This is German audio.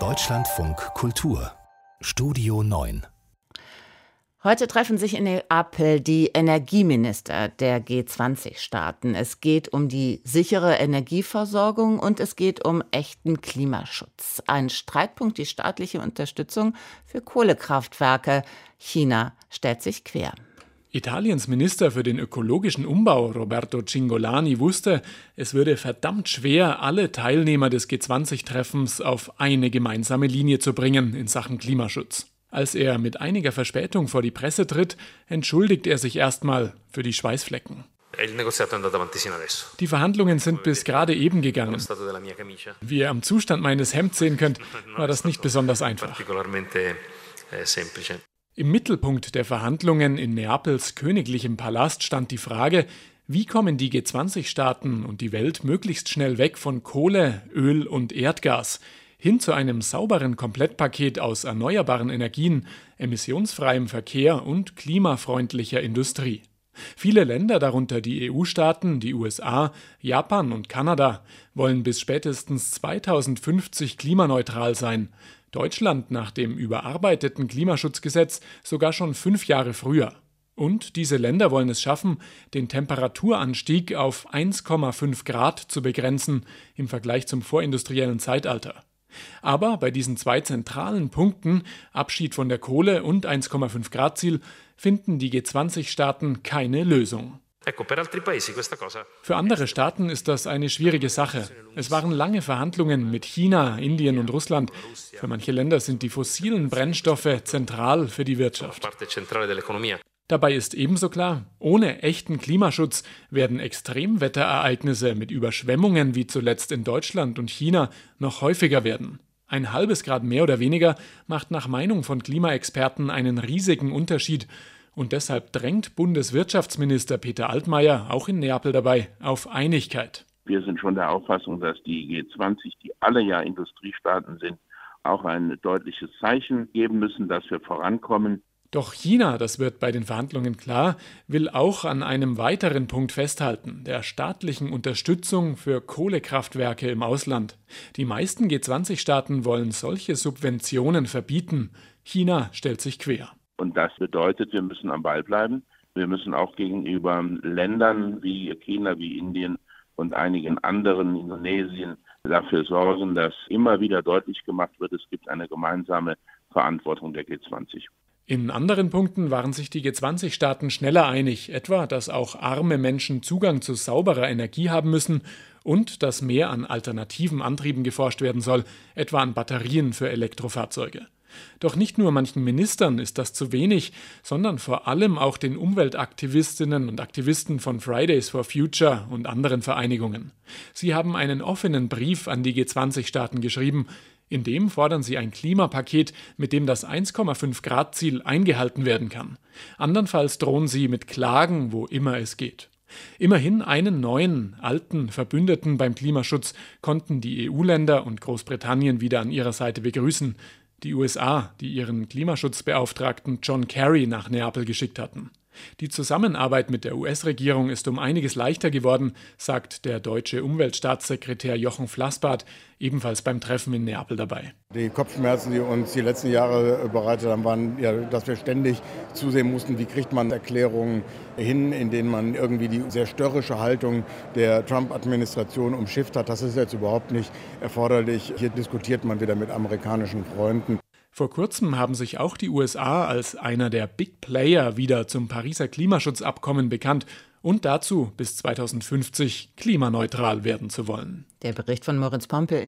Deutschlandfunk Kultur Studio 9 Heute treffen sich in Neapel die Energieminister der G20-Staaten. Es geht um die sichere Energieversorgung und es geht um echten Klimaschutz. Ein Streitpunkt die staatliche Unterstützung für Kohlekraftwerke. China stellt sich quer. Italiens Minister für den ökologischen Umbau Roberto Cingolani wusste, es würde verdammt schwer, alle Teilnehmer des G20-Treffens auf eine gemeinsame Linie zu bringen in Sachen Klimaschutz. Als er mit einiger Verspätung vor die Presse tritt, entschuldigt er sich erstmal für die Schweißflecken. Die Verhandlungen sind bis gerade eben gegangen. Wie ihr am Zustand meines Hemds sehen könnt, war das nicht besonders einfach. Im Mittelpunkt der Verhandlungen in Neapels königlichem Palast stand die Frage, wie kommen die G20-Staaten und die Welt möglichst schnell weg von Kohle, Öl und Erdgas hin zu einem sauberen Komplettpaket aus erneuerbaren Energien, emissionsfreiem Verkehr und klimafreundlicher Industrie. Viele Länder, darunter die EU-Staaten, die USA, Japan und Kanada, wollen bis spätestens 2050 klimaneutral sein. Deutschland nach dem überarbeiteten Klimaschutzgesetz sogar schon fünf Jahre früher. Und diese Länder wollen es schaffen, den Temperaturanstieg auf 1,5 Grad zu begrenzen im Vergleich zum vorindustriellen Zeitalter. Aber bei diesen zwei zentralen Punkten, Abschied von der Kohle und 1,5 Grad Ziel, finden die G20-Staaten keine Lösung. Für andere Staaten ist das eine schwierige Sache. Es waren lange Verhandlungen mit China, Indien und Russland. Für manche Länder sind die fossilen Brennstoffe zentral für die Wirtschaft. Dabei ist ebenso klar, ohne echten Klimaschutz werden Extremwetterereignisse mit Überschwemmungen wie zuletzt in Deutschland und China noch häufiger werden. Ein halbes Grad mehr oder weniger macht nach Meinung von Klimaexperten einen riesigen Unterschied und deshalb drängt Bundeswirtschaftsminister Peter Altmaier auch in Neapel dabei auf Einigkeit. Wir sind schon der Auffassung, dass die G20, die alle ja Industriestaaten sind, auch ein deutliches Zeichen geben müssen, dass wir vorankommen. Doch China, das wird bei den Verhandlungen klar, will auch an einem weiteren Punkt festhalten, der staatlichen Unterstützung für Kohlekraftwerke im Ausland. Die meisten G20-Staaten wollen solche Subventionen verbieten. China stellt sich quer. Und das bedeutet, wir müssen am Ball bleiben. Wir müssen auch gegenüber Ländern wie China, wie Indien und einigen anderen, Indonesien, dafür sorgen, dass immer wieder deutlich gemacht wird, es gibt eine gemeinsame Verantwortung der G20. In anderen Punkten waren sich die G20-Staaten schneller einig, etwa, dass auch arme Menschen Zugang zu sauberer Energie haben müssen und dass mehr an alternativen Antrieben geforscht werden soll, etwa an Batterien für Elektrofahrzeuge. Doch nicht nur manchen Ministern ist das zu wenig, sondern vor allem auch den Umweltaktivistinnen und Aktivisten von Fridays for Future und anderen Vereinigungen. Sie haben einen offenen Brief an die G20-Staaten geschrieben, in dem fordern sie ein Klimapaket, mit dem das 1,5 Grad Ziel eingehalten werden kann. Andernfalls drohen sie mit Klagen, wo immer es geht. Immerhin einen neuen, alten Verbündeten beim Klimaschutz konnten die EU-Länder und Großbritannien wieder an ihrer Seite begrüßen, die USA, die ihren Klimaschutzbeauftragten John Kerry nach Neapel geschickt hatten. Die Zusammenarbeit mit der US-Regierung ist um einiges leichter geworden, sagt der deutsche Umweltstaatssekretär Jochen Flassbart, ebenfalls beim Treffen in Neapel dabei. Die Kopfschmerzen, die uns die letzten Jahre bereitet haben, waren, ja, dass wir ständig zusehen mussten, wie kriegt man Erklärungen hin, in denen man irgendwie die sehr störrische Haltung der Trump-Administration umschifft hat. Das ist jetzt überhaupt nicht erforderlich. Hier diskutiert man wieder mit amerikanischen Freunden. Vor kurzem haben sich auch die USA als einer der Big Player wieder zum Pariser Klimaschutzabkommen bekannt und dazu bis 2050 klimaneutral werden zu wollen. Der Bericht von Moritz Pompel